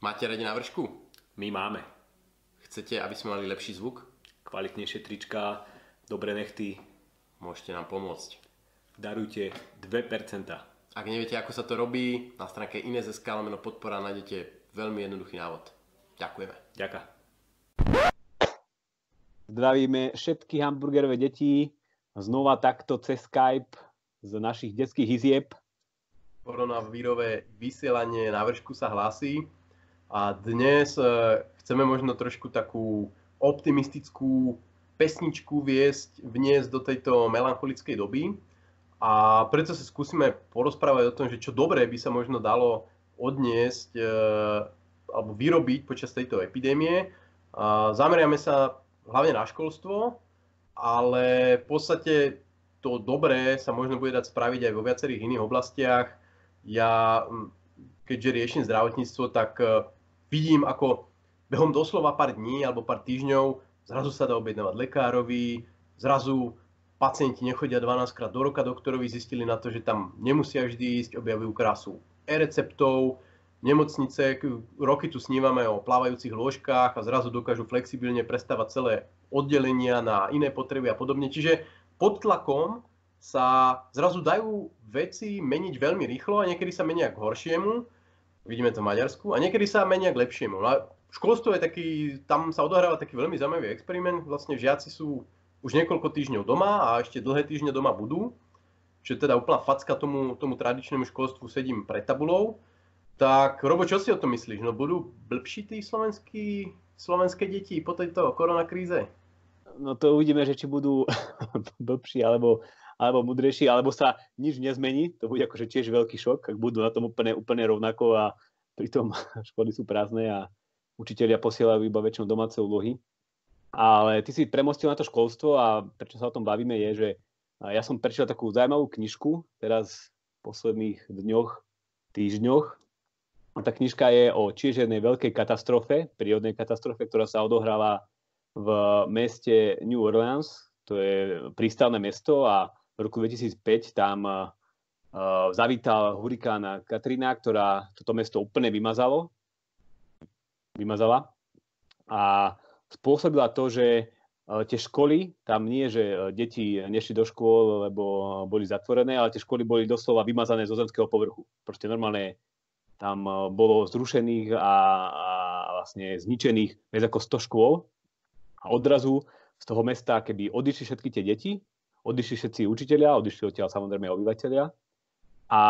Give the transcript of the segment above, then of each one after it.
Máte radi na vršku? My máme. Chcete, aby sme mali lepší zvuk? Kvalitnejšie trička, dobré nechty. Môžete nám pomôcť. Darujte 2%. Ak neviete, ako sa to robí, na stránke Ines.sk lomeno podpora nájdete veľmi jednoduchý návod. Ďakujeme. Ďaká. Zdravíme všetky hamburgerové deti znova takto cez Skype z našich detských izieb. Koronavírové vysielanie na vršku sa hlási. A dnes e, chceme možno trošku takú optimistickú pesničku viesť, vniesť do tejto melancholickej doby. A preto sa skúsime porozprávať o tom, že čo dobré by sa možno dalo odniesť e, alebo vyrobiť počas tejto epidémie. Zameriame sa hlavne na školstvo, ale v podstate to dobré sa možno bude dať spraviť aj vo viacerých iných oblastiach. Ja, keďže riešim zdravotníctvo, tak e, vidím, ako behom doslova pár dní alebo pár týždňov zrazu sa dá objednávať lekárovi, zrazu pacienti nechodia 12 krát do roka doktorovi, zistili na to, že tam nemusia vždy ísť, objavujú krásu e-receptov, nemocnice, roky tu snívame o plávajúcich lôžkách a zrazu dokážu flexibilne prestávať celé oddelenia na iné potreby a podobne. Čiže pod tlakom sa zrazu dajú veci meniť veľmi rýchlo a niekedy sa menia k horšiemu vidíme to v Maďarsku, a niekedy sa menia k lepšiemu. No a školstvo je taký, tam sa odohráva taký veľmi zaujímavý experiment, vlastne žiaci sú už niekoľko týždňov doma a ešte dlhé týždne doma budú, čo je teda úplná facka tomu, tomu tradičnému školstvu, sedím pred tabulou. Tak Robo, čo si o tom myslíš? No budú blbší tí slovenskí, slovenské deti po tejto koronakríze? No to uvidíme, že či budú blbší alebo alebo mudrejší, alebo sa nič nezmení. To bude akože tiež veľký šok, ak budú na tom úplne, úplne rovnako a pritom školy sú prázdne a učiteľia posielajú iba väčšinou domáce úlohy. Ale ty si premostil na to školstvo a prečo sa o tom bavíme je, že ja som prečítal takú zaujímavú knižku teraz v posledných dňoch, týždňoch. A tá knižka je o tiež jednej veľkej katastrofe, prírodnej katastrofe, ktorá sa odohrala v meste New Orleans, to je prístavné mesto a v roku 2005 tam uh, zavítal hurikán Katrina, ktorá toto mesto úplne vymazalo. Vymazala. A spôsobila to, že uh, tie školy, tam nie, že deti nešli do škôl, lebo boli zatvorené, ale tie školy boli doslova vymazané zo zemského povrchu. Proste normálne tam bolo zrušených a, a vlastne zničených viac ako 100 škôl. A odrazu z toho mesta, keby odišli všetky tie deti, odišli všetci učiteľia, odišli odtiaľ samozrejme obyvateľia. A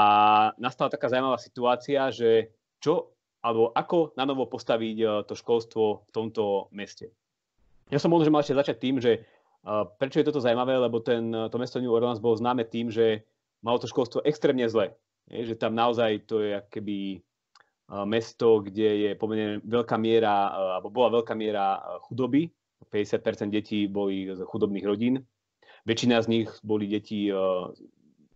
nastala taká zaujímavá situácia, že čo alebo ako na novo postaviť e, to školstvo v tomto meste. Ja som možno, že mal ešte začať tým, že uh, prečo je toto zaujímavé, lebo ten, to mesto New Orleans bolo známe tým, že malo to školstvo extrémne zle. Je, že tam naozaj to je keby mesto, kde je pomerne veľká miera, alebo bola veľká miera chudoby. 50% detí boli z chudobných rodín Väčšina z nich boli deti, eh,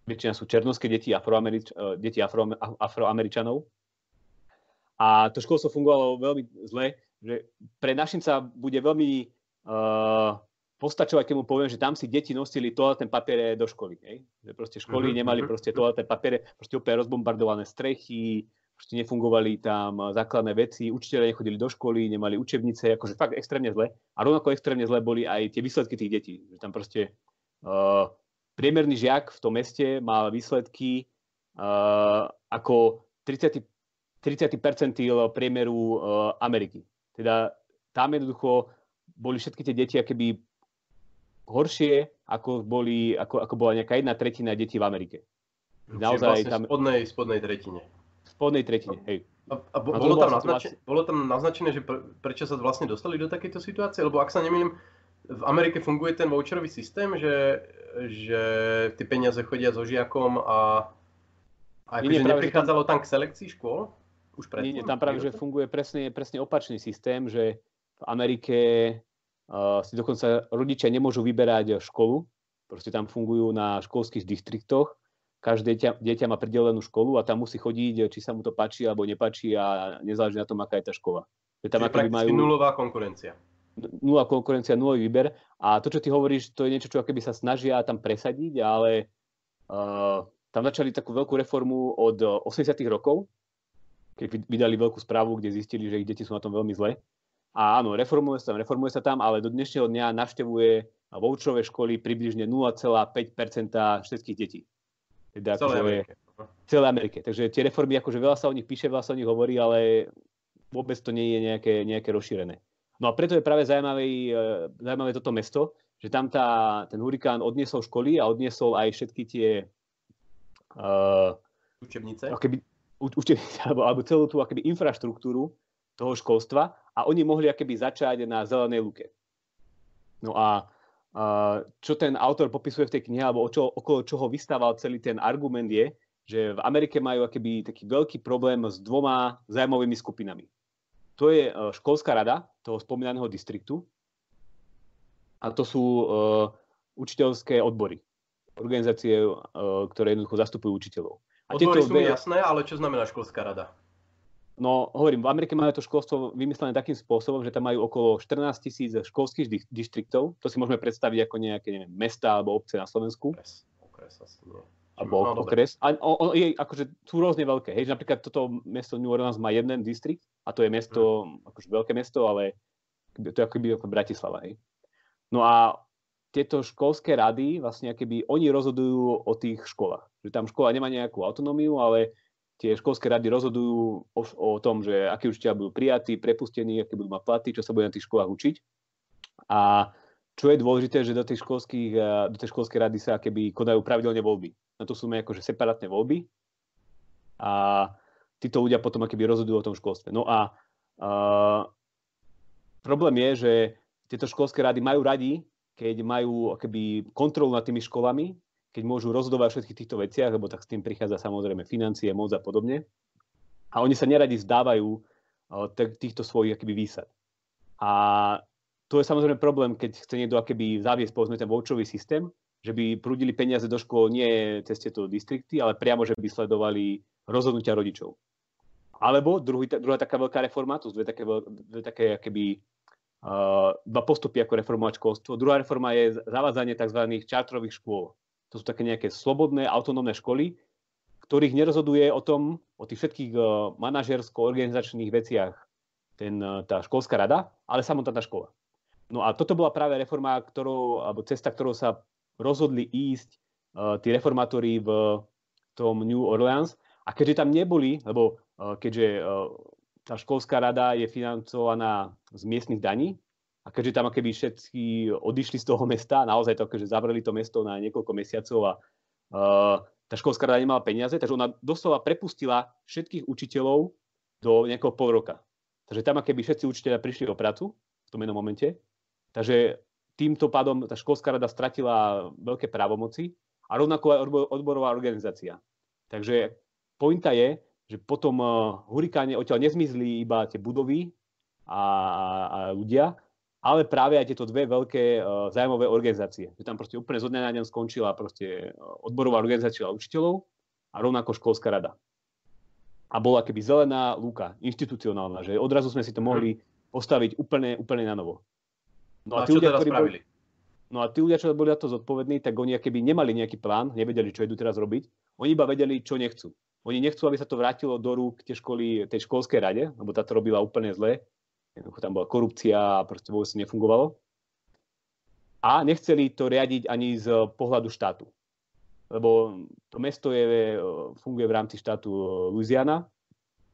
väčšina sú černovské deti, afroamerič, eh, deti afro, afroameričanov. A to školstvo fungovalo veľmi zle, že pre našinca bude veľmi uh, postačovať, keď mu poviem, že tam si deti nosili toaletné papiere do školy. Hej? Že proste školy mm-hmm. nemali mhm. proste toaletné papiere, proste úplne rozbombardované strechy, proste nefungovali tam základné veci, učiteľe nechodili do školy, nemali učebnice, akože fakt extrémne zle. A rovnako extrémne zle boli aj tie výsledky tých detí. Že tam proste priemerný žiak v tom meste mal výsledky uh, ako 30, 30 percentil priemeru uh, Ameriky. Teda tam jednoducho boli všetky tie deti akéby horšie, ako, boli, ako, ako bola nejaká jedna tretina detí v Amerike. Naozaj vlastne tam... spodnej, spodnej tretine. Spodnej tretine, hej. A, a bo, bolo, tam naznačené, bolo tam naznačené, že pre, prečo sa vlastne dostali do takejto situácie? Lebo ak sa nemýlim, v Amerike funguje ten voucherový systém, že, že ty peniaze chodia so žiakom a, a akože neprichádzalo tam, tam k selekcii škôl? Už predtým? Nie, nie, tam práve, že funguje presne, presne opačný systém, že v Amerike uh, si dokonca rodičia nemôžu vyberať školu, proste tam fungujú na školských distriktoch, každé dieťa, dieťa má pridelenú školu a tam musí chodiť, či sa mu to páči alebo nepáči a nezáleží na tom, aká je tá škola. Je tam Čiže majú... nulová konkurencia nula konkurencia, nulový výber. A to, čo ty hovoríš, to je niečo, čo keby sa snažia tam presadiť, ale uh, tam začali takú veľkú reformu od 80. rokov, keď vydali veľkú správu, kde zistili, že ich deti sú na tom veľmi zle. A áno, reformuje sa tam, reformuje sa tam, ale do dnešného dňa navštevuje voucherové školy približne 0,5% všetkých detí. Teda celé akože, Amerike. Celé Amerike. Takže tie reformy, akože veľa sa o nich píše, veľa sa o nich hovorí, ale vôbec to nie je nejaké, nejaké rozšírené. No a preto je práve zaujímavé, e, zaujímavé toto mesto, že tam tá, ten hurikán odniesol školy a odniesol aj všetky tie uh, učebnice, keby, učebnice alebo, alebo celú tú akoby, infraštruktúru toho školstva a oni mohli akoby začať na zelenej luke. No a uh, čo ten autor popisuje v tej knihe, alebo o čo, okolo čoho vystával celý ten argument je, že v Amerike majú akoby taký veľký problém s dvoma zájmovými skupinami. To je uh, školská rada toho spomínaného distriktu a to sú uh, učiteľské odbory. Organizácie, uh, ktoré jednoducho zastupujú učiteľov. A Odbory sú mi jasné, ale čo znamená školská rada? No, hovorím, v Amerike majú to školstvo vymyslené takým spôsobom, že tam majú okolo 14 tisíc školských di- distriktov. To si môžeme predstaviť ako nejaké neviem, mesta alebo obce na Slovensku. Okres, okres asi nie. Alebo no, okres. A o, o, je, akože sú rôzne veľké. Hej, napríklad toto mesto New Orleans má jeden distrikt a to je mesto, hmm. akože veľké mesto, ale to je ako keby ako Bratislava. Hej. No a tieto školské rady, vlastne keby oni rozhodujú o tých školách. Že tam škola nemá nejakú autonómiu, ale tie školské rady rozhodujú o, o tom, že akí učiteľia budú prijatí, prepustení, aké budú mať platy, čo sa bude na tých školách učiť. A čo je dôležité, že do tej, školských, eh, do tej školskej rady sa keby konajú pravidelne voľby. Na to sú akože separátne voľby a títo ľudia potom keby rozhodujú o tom školstve. No a, a problém je, že tieto školské rady majú radi, keď majú keby kontrolu nad tými školami keď môžu rozhodovať o všetkých týchto veciach, lebo tak s tým prichádza samozrejme financie, moc a podobne. A oni sa neradi zdávajú týchto svojich akýby výsad. A to je samozrejme problém, keď chce niekto akéby zaviesť povedzme ten voucherový systém, že by prúdili peniaze do škôl nie cez tieto distrikty, ale priamo, že by sledovali rozhodnutia rodičov. Alebo druhý, druhá taká veľká reforma, to sú dve také, dve také akéby, uh, dva postupy, ako reformovať školstvo. Druhá reforma je zavádzanie tzv. čartrových škôl. To sú také nejaké slobodné, autonómne školy, ktorých nerozhoduje o tom, o tých všetkých uh, manažersko-organizačných veciach ten, uh, tá školská rada, ale samotná tá škola. No a toto bola práve reforma, ktorou, alebo cesta, ktorou sa rozhodli ísť uh, tí reformátori v tom New Orleans. A keďže tam neboli, lebo uh, keďže uh, tá školská rada je financovaná z miestnych daní, a keďže tam keby všetci odišli z toho mesta, naozaj to, keďže zavreli to mesto na niekoľko mesiacov a uh, tá školská rada nemala peniaze, takže ona doslova prepustila všetkých učiteľov do nejakého pol roka. Takže tam keby všetci učiteľia prišli o prácu v tom jednom momente. Takže týmto pádom tá školská rada stratila veľké právomoci a rovnako aj odborová organizácia. Takže pointa je, že potom uh, hurikáne odtiaľ nezmizli iba tie budovy a, a ľudia, ale práve aj tieto dve veľké uh, zájmové organizácie. Že tam proste úplne zo dňa na deň skončila proste odborová organizácia učiteľov a rovnako školská rada. A bola keby zelená lúka, inštitucionálna, že odrazu sme si to mohli postaviť úplne, úplne na novo. No a, a tí ľudia, ktorí boli, no a tí ľudia, čo boli na to zodpovední, tak oni keby nemali nejaký plán, nevedeli, čo idú teraz robiť. Oni iba vedeli, čo nechcú. Oni nechcú, aby sa to vrátilo do rúk tej, školy, tej školskej rade, lebo táto robila úplne zle Jednoducho tam bola korupcia a proste vôbec nefungovalo. A nechceli to riadiť ani z pohľadu štátu. Lebo to mesto je, funguje v rámci štátu Louisiana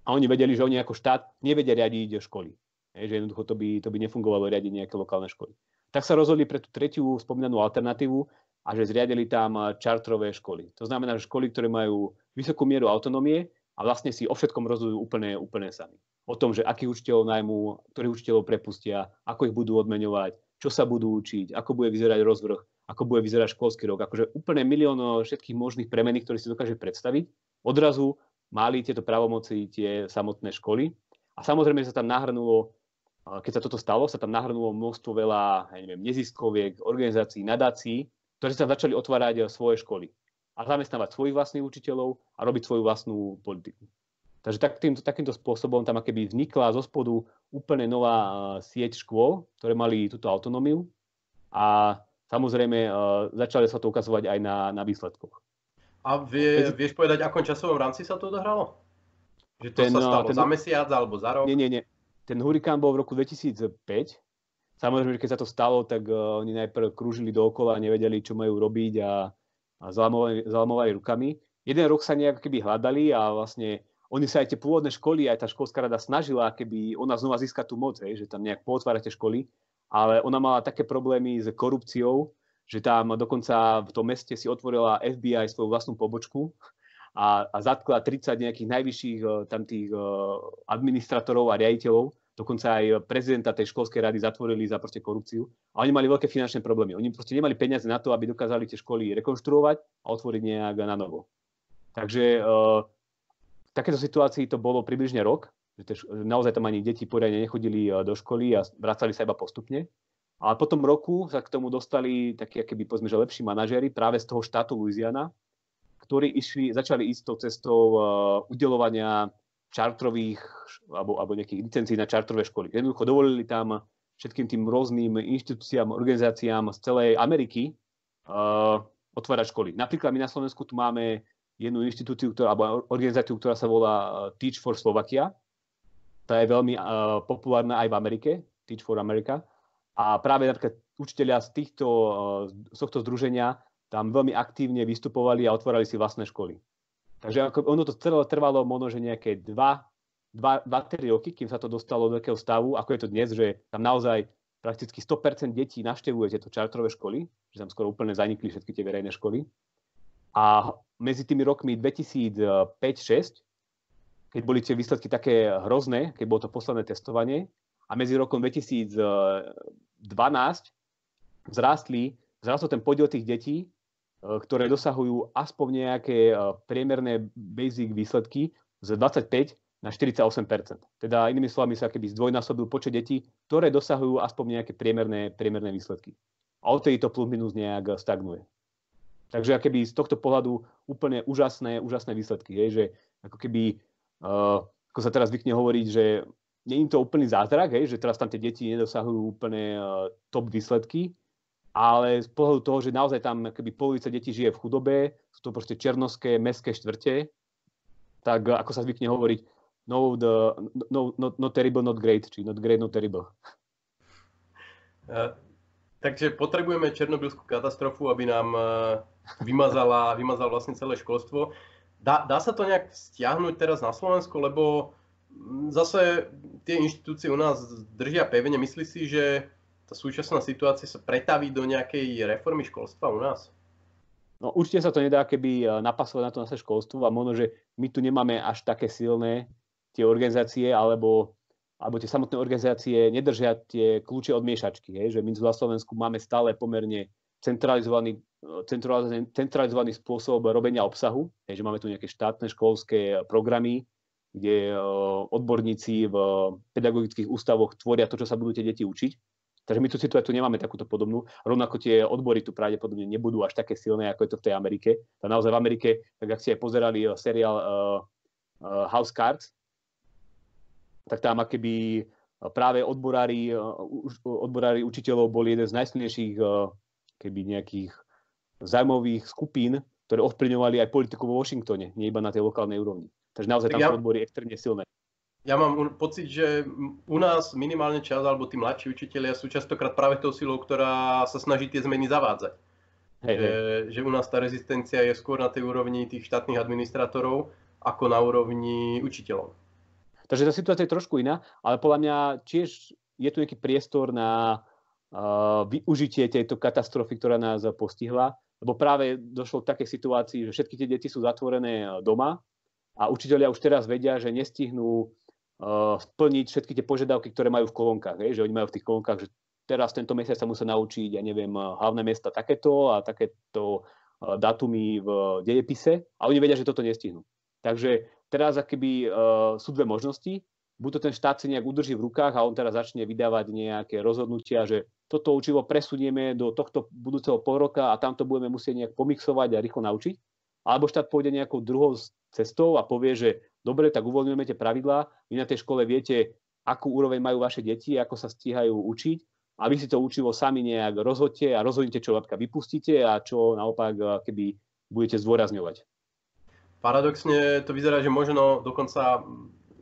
a oni vedeli, že oni ako štát nevedia riadiť školy. Je, že jednoducho to by, to by nefungovalo riadiť nejaké lokálne školy. Tak sa rozhodli pre tú tretiu spomínanú alternatívu a že zriadili tam čartrové školy. To znamená, že školy, ktoré majú vysokú mieru autonómie a vlastne si o všetkom rozhodujú úplne, úplne sami o tom, že akých učiteľov najmú, ktorých učiteľov prepustia, ako ich budú odmeňovať, čo sa budú učiť, ako bude vyzerať rozvrh, ako bude vyzerať školský rok. Akože úplne milión všetkých možných premení, ktoré si dokáže predstaviť. Odrazu mali tieto pravomoci tie samotné školy. A samozrejme sa tam nahrnulo, keď sa toto stalo, sa tam nahrnulo množstvo veľa, ja neviem, neziskoviek, organizácií, nadácií, ktoré sa začali otvárať svoje školy a zamestnávať svojich vlastných učiteľov a robiť svoju vlastnú politiku. Takže takýmto, takýmto spôsobom tam keby vznikla zo spodu úplne nová sieť škôl, ktoré mali túto autonómiu a samozrejme začali sa to ukazovať aj na, na výsledkoch. A vie, vieš povedať, akom časovom rámci sa to odohralo? Že to ten, sa stalo ten, za mesiac alebo za rok? Nie, nie, nie. Ten hurikán bol v roku 2005. Samozrejme, keď sa to stalo, tak uh, oni najprv krúžili dookola nevedeli, čo majú robiť a, a zalamovali, zalamovali rukami. Jeden rok sa nejak keby hľadali a vlastne oni sa aj tie pôvodné školy, aj tá školská rada snažila, keby ona znova získať tú moc, hej, že tam nejak pootvárate školy, ale ona mala také problémy s korupciou, že tam dokonca v tom meste si otvorila FBI svoju vlastnú pobočku a, a zatkla 30 nejakých najvyšších uh, tam tých uh, administratorov a riaditeľov, dokonca aj prezidenta tej školskej rady zatvorili za proste korupciu. A oni mali veľké finančné problémy. Oni proste nemali peniaze na to, aby dokázali tie školy rekonštruovať a otvoriť nejak na novo. Takže uh, v takéto situácii to bolo približne rok, že naozaj tam ani deti poriadne nechodili do školy a vracali sa iba postupne. Ale po tom roku sa k tomu dostali takí, keby povedzme, že lepší manažéri práve z toho štátu Louisiana, ktorí išli, začali ísť tou cestou uh, udelovania čartrových alebo, alebo nejakých licencií na čartrové školy. Jednoducho dovolili tam všetkým tým rôznym inštitúciám, organizáciám z celej Ameriky uh, otvárať školy. Napríklad my na Slovensku tu máme jednu inštitúciu, ktorá, alebo organizáciu, ktorá sa volá uh, Teach for Slovakia. Tá je veľmi uh, populárna aj v Amerike, Teach for America. A práve napríklad učiteľia z, týchto, z tohto združenia tam veľmi aktívne vystupovali a otvárali si vlastné školy. Takže ako, ono to celé trvalo možno, že nejaké 2-3 roky, kým sa to dostalo do takého stavu, ako je to dnes, že tam naozaj prakticky 100% detí navštevuje tieto čartrové školy, že tam skoro úplne zanikli všetky tie verejné školy. A medzi tými rokmi 2005-2006, keď boli tie výsledky také hrozné, keď bolo to posledné testovanie, a medzi rokom 2012 vzrástli, vzrastol ten podiel tých detí, ktoré dosahujú aspoň nejaké e, priemerné basic výsledky z 25 na 48% Teda inými slovami sa keby zdvojnásobil počet detí, ktoré dosahujú aspoň nejaké priemerné, priemerné výsledky. A od to plus minus nejak stagnuje. Takže keby z tohto pohľadu úplne úžasné, úžasné výsledky. Je, že ako keby, uh, ako sa teraz zvykne hovoriť, že nie je to úplný zázrak, hej, že teraz tam tie deti nedosahujú úplne uh, top výsledky, ale z pohľadu toho, že naozaj tam keby polovica detí žije v chudobe, sú to proste černoské, mestské štvrte, tak uh, ako sa zvykne hovoriť, no, the, no, not, not terrible, not great, či not great, not terrible. Uh, takže potrebujeme černobylskú katastrofu, aby nám uh, vymazala, vymazal vlastne celé školstvo. Dá, dá sa to nejak stiahnuť teraz na Slovensku, lebo zase tie inštitúcie u nás držia pevne. Myslí si, že tá súčasná situácia sa pretaví do nejakej reformy školstva u nás? No určite sa to nedá keby e, napasovať na to naše školstvo a možno, že my tu nemáme až také silné tie organizácie alebo, alebo tie samotné organizácie nedržia tie kľúče od miešačky. Hej? Že my na Slovensku máme stále pomerne centralizovaný, e, centralizovaný, centralizovaný spôsob robenia obsahu. Hej? Že máme tu nejaké štátne školské programy, kde odborníci v pedagogických ústavoch tvoria to, čo sa budú tie deti učiť. Takže my tú situáciu nemáme takúto podobnú. Rovnako tie odbory tu pravdepodobne nebudú až také silné, ako je to v tej Amerike. A naozaj v Amerike, tak ak ste aj pozerali seriál uh, uh, House Cards, tak tam akéby práve odborári, odborári učiteľov boli jeden z najsilnejších keby nejakých zájmových skupín, ktoré ovplyvňovali aj politiku vo Washingtone, nie iba na tej lokálnej úrovni. Takže naozaj tam ja, sú odbory extrémne silné. Ja mám pocit, že u nás minimálne čas, alebo tí mladší učiteľia sú častokrát práve tou silou, ktorá sa snaží tie zmeny zavádzať. Hej, že, hej. že u nás tá rezistencia je skôr na tej úrovni tých štátnych administratorov, ako na úrovni učiteľov. Takže tá situácia je trošku iná, ale podľa mňa tiež je tu nejaký priestor na uh, využitie tejto katastrofy, ktorá nás postihla, lebo práve došlo k takej situácii, že všetky tie deti sú zatvorené doma, a učiteľia už teraz vedia, že nestihnú splniť všetky tie požiadavky, ktoré majú v kolonkách. Že oni majú v tých kolonkách, že teraz tento mesiac sa musia naučiť, ja neviem, hlavné mesta takéto a takéto uh, datumy v dejepise a oni vedia, že toto nestihnú. Takže teraz akoby uh, sú dve možnosti. Buď to ten štát si nejak udrží v rukách a on teraz začne vydávať nejaké rozhodnutia, že toto učivo presunieme do tohto budúceho pol roka a tam to budeme musieť nejak pomixovať a rýchlo naučiť. Alebo štát pôjde nejakou druhou cestou a povie, že dobre, tak uvoľňujeme tie pravidlá, vy na tej škole viete, akú úroveň majú vaše deti, ako sa stíhajú učiť a vy si to učivo sami nejak rozhodte a rozhodnite, čo vypustíte a čo naopak keby budete zdôrazňovať. paradoxne to vyzerá, že možno dokonca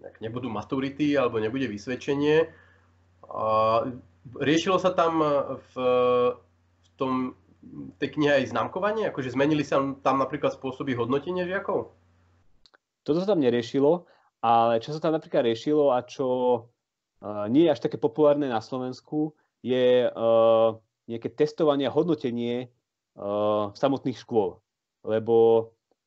ak nebudú maturity alebo nebude vysvedčenie. Riešilo sa tam v, v tom tej knihe aj známkovanie? Akože zmenili sa tam napríklad spôsoby hodnotenia žiakov? Toto sa tam neriešilo, ale čo sa tam napríklad riešilo a čo uh, nie je až také populárne na Slovensku, je uh, nejaké testovanie a hodnotenie uh, samotných škôl. Lebo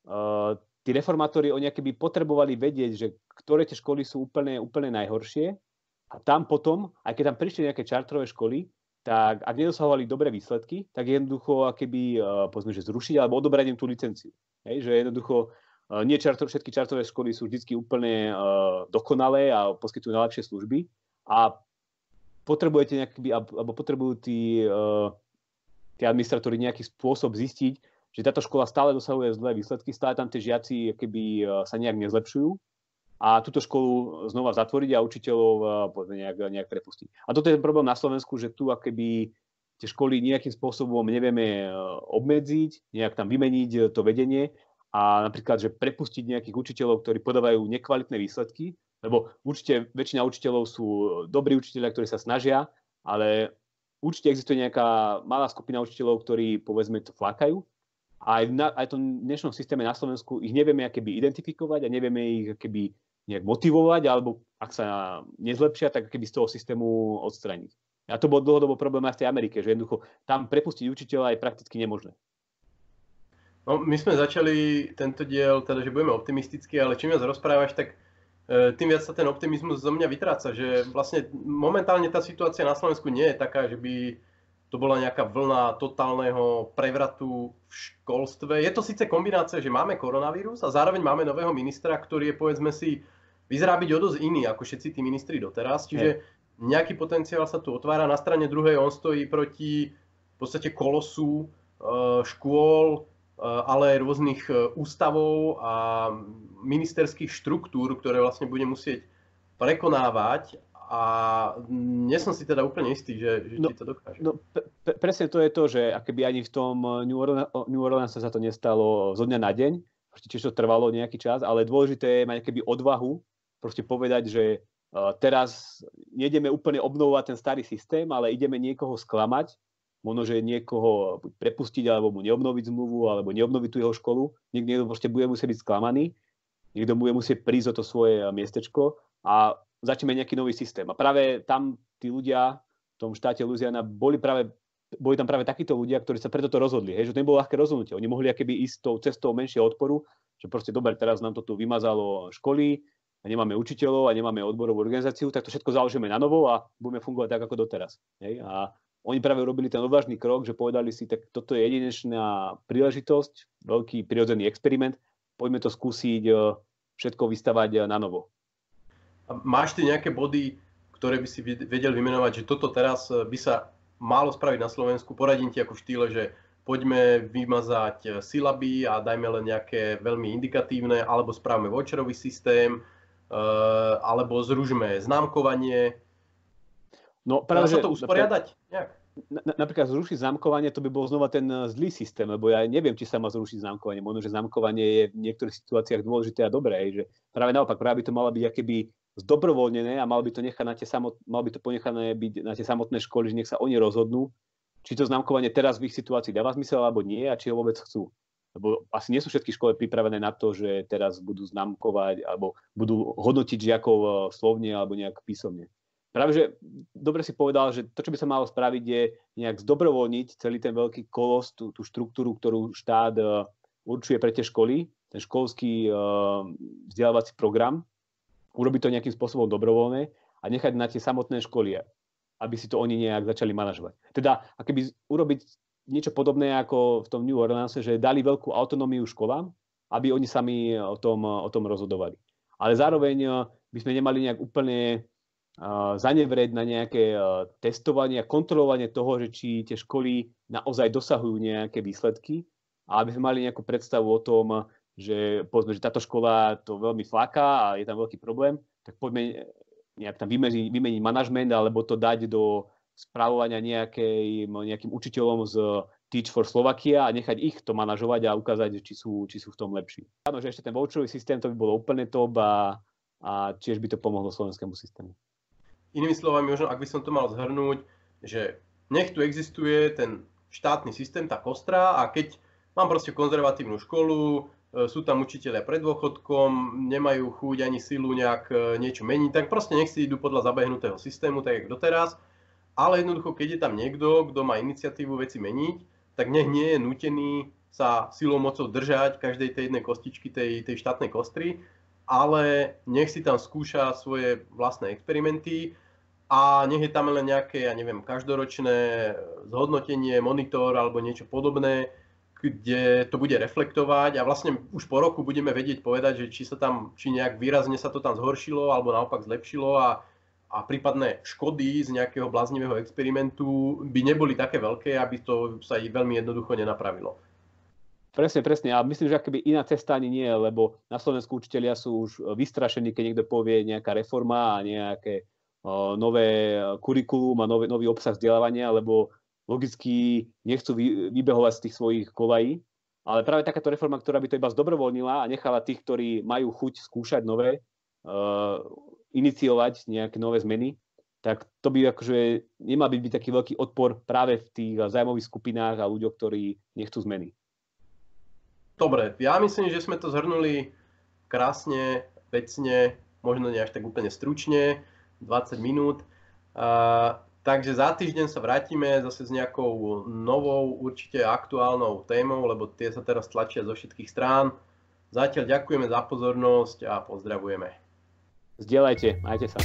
uh, tí reformátori, oni by potrebovali vedieť, že ktoré tie školy sú úplne, úplne najhoršie a tam potom, aj keď tam prišli nejaké čartrové školy, tak ak nedosahovali dobré výsledky, tak jednoducho keby, uh, povedzme, že zrušiť alebo odobrať im tú licenciu. Hej, že jednoducho nie čarto, všetky čartové školy sú vždy úplne uh, dokonalé a poskytujú najlepšie služby a potrebujete nejaký, alebo potrebujú tí, uh, tí administratóri nejaký spôsob zistiť, že táto škola stále dosahuje zlé výsledky, stále tam tie žiaci keby uh, sa nejak nezlepšujú a túto školu znova zatvoriť a učiteľov povedzme, nejak, nejak prepustiť. A toto je ten problém na Slovensku, že tu akéby tie školy nejakým spôsobom nevieme obmedziť, nejak tam vymeniť to vedenie a napríklad, že prepustiť nejakých učiteľov, ktorí podávajú nekvalitné výsledky, lebo určite väčšina učiteľov sú dobrí učiteľia, ktorí sa snažia, ale určite existuje nejaká malá skupina učiteľov, ktorí povedzme to flakajú a aj na, aj v tom dnešnom systéme na Slovensku ich nevieme keby identifikovať a nevieme ich keby nejak motivovať, alebo ak sa nezlepšia, tak keby z toho systému odstraniť. A to bol dlhodobo problém aj v tej Amerike, že jednoducho tam prepustiť učiteľa je prakticky nemožné. No, my sme začali tento diel, teda, že budeme optimistickí, ale čím viac rozprávaš, tak e, tým viac sa ten optimizmus zo mňa vytráca, že vlastne momentálne tá situácia na Slovensku nie je taká, že by to bola nejaká vlna totálneho prevratu v školstve. Je to síce kombinácia, že máme koronavírus a zároveň máme nového ministra, ktorý je, povedzme si, vyzerá byť o dosť iný ako všetci tí ministri doteraz. Čiže nejaký potenciál sa tu otvára. Na strane druhej on stojí proti v podstate kolosu e, škôl, ale aj rôznych e, ústavov a ministerských štruktúr, ktoré vlastne bude musieť prekonávať a nie som si teda úplne istý, že, že no, či to dokáže. No, pre, presne to je to, že akoby ani v tom New Orleans, New Orleans sa to nestalo zo dňa na deň, tiež to trvalo nejaký čas, ale dôležité je mať akoby odvahu proste povedať, že teraz nejdeme úplne obnovovať ten starý systém, ale ideme niekoho sklamať, možno, že niekoho prepustiť, alebo mu neobnoviť zmluvu, alebo neobnoviť tú jeho školu. Niekto proste bude musieť byť sklamaný, niekto bude musieť prísť o to svoje miestečko a začneme nejaký nový systém. A práve tam tí ľudia v tom štáte Louisiana boli práve boli tam práve takíto ľudia, ktorí sa preto to rozhodli, hej, že to nebolo ľahké rozhodnutie. Oni mohli keby ísť tou cestou menšieho odporu, že proste dobre, teraz nám to tu vymazalo školy, a nemáme učiteľov a nemáme odborovú organizáciu, tak to všetko založíme na novo a budeme fungovať tak ako doteraz. Hej? A oni práve urobili ten odvážny krok, že povedali si, tak toto je jedinečná príležitosť, veľký prirodzený experiment, poďme to skúsiť e, všetko vystavať e, na novo. A máš ty nejaké body, ktoré by si vedel vymenovať, že toto teraz eh, by sa malo spraviť na Slovensku? Poradím ti ako štýle, že poďme vymazať silaby a dajme len nejaké veľmi indikatívne, alebo správame voucherový systém, alebo zružme známkovanie. No, práve, Dá sa to usporiadať nejak? napríklad zrušiť známkovanie, to by bol znova ten zlý systém, lebo ja neviem, či sa má zrušiť známkovanie. Možno, že známkovanie je v niektorých situáciách dôležité a dobré. Že práve naopak, práve by to mala byť akéby zdobrovoľnené a mal by to, nechať na tie samot, mal by to ponechané byť na tie samotné školy, že nech sa oni rozhodnú, či to známkovanie teraz v ich situácii dáva zmysel alebo nie a či ho vôbec chcú. Lebo asi nie sú všetky školy pripravené na to, že teraz budú známkovať alebo budú hodnotiť žiakov e, slovne alebo nejak písomne. Práve, že dobre si povedal, že to, čo by sa malo spraviť, je nejak zdobrovoľniť celý ten veľký kolos, tú, tú štruktúru, ktorú štát uh, určuje pre tie školy, ten školský uh, vzdelávací program, urobiť to nejakým spôsobom dobrovoľné a nechať na tie samotné školy, aby si to oni nejak začali manažovať. Teda, keby urobiť niečo podobné ako v tom New Orleans, že dali veľkú autonómiu školám, aby oni sami o tom, o tom rozhodovali. Ale zároveň eh, by sme nemali nejak úplne zanevrieť na nejaké testovanie a kontrolovanie toho, že či tie školy naozaj dosahujú nejaké výsledky a aby sme mali nejakú predstavu o tom, že povedzme, že táto škola to veľmi flaká a je tam veľký problém, tak poďme nejak tam vymeniť, vymeniť manažment alebo to dať do správovania nejakej, nejakým učiteľom z Teach for Slovakia a nechať ich to manažovať a ukázať, či sú, či sú v tom lepší. Áno, že ešte ten voucherový systém, to by bolo úplne top a, a tiež by to pomohlo slovenskému systému. Inými slovami, možno ak by som to mal zhrnúť, že nech tu existuje ten štátny systém, tá kostra a keď mám proste konzervatívnu školu, e, sú tam učiteľia pred dôchodkom, nemajú chuť ani silu nejak e, niečo meniť, tak proste nech si idú podľa zabehnutého systému, tak ako doteraz. Ale jednoducho, keď je tam niekto, kto má iniciatívu veci meniť, tak nech nie je nutený sa silou mocou držať každej tej jednej kostičky tej, tej štátnej kostry, ale nech si tam skúša svoje vlastné experimenty a nech je tam len nejaké, ja neviem, každoročné zhodnotenie, monitor alebo niečo podobné, kde to bude reflektovať a vlastne už po roku budeme vedieť povedať, že či sa tam, či nejak výrazne sa to tam zhoršilo alebo naopak zlepšilo a a prípadné škody z nejakého bláznivého experimentu by neboli také veľké, aby to sa veľmi jednoducho nenapravilo. Presne, presne. A myslím, že akoby iná cesta ani nie, lebo na Slovensku učiteľia sú už vystrašení, keď niekto povie nejaká reforma a nejaké nové kurikulum a nový, nový obsah vzdelávania, lebo logicky nechcú vy, vybehovať z tých svojich kolají. Ale práve takáto reforma, ktorá by to iba zdobrovoľnila a nechala tých, ktorí majú chuť skúšať nové, iniciovať nejaké nové zmeny, tak to by akože nemal byť, byť taký veľký odpor práve v tých zájmových skupinách a ľuďoch, ktorí nechcú zmeny. Dobre, ja myslím, že sme to zhrnuli krásne, vecne, možno nie až tak úplne stručne, 20 minút. Uh, takže za týždeň sa vrátime zase s nejakou novou, určite aktuálnou témou, lebo tie sa teraz tlačia zo všetkých strán. Zatiaľ ďakujeme za pozornosť a pozdravujeme. Zdieľajte, majte sa.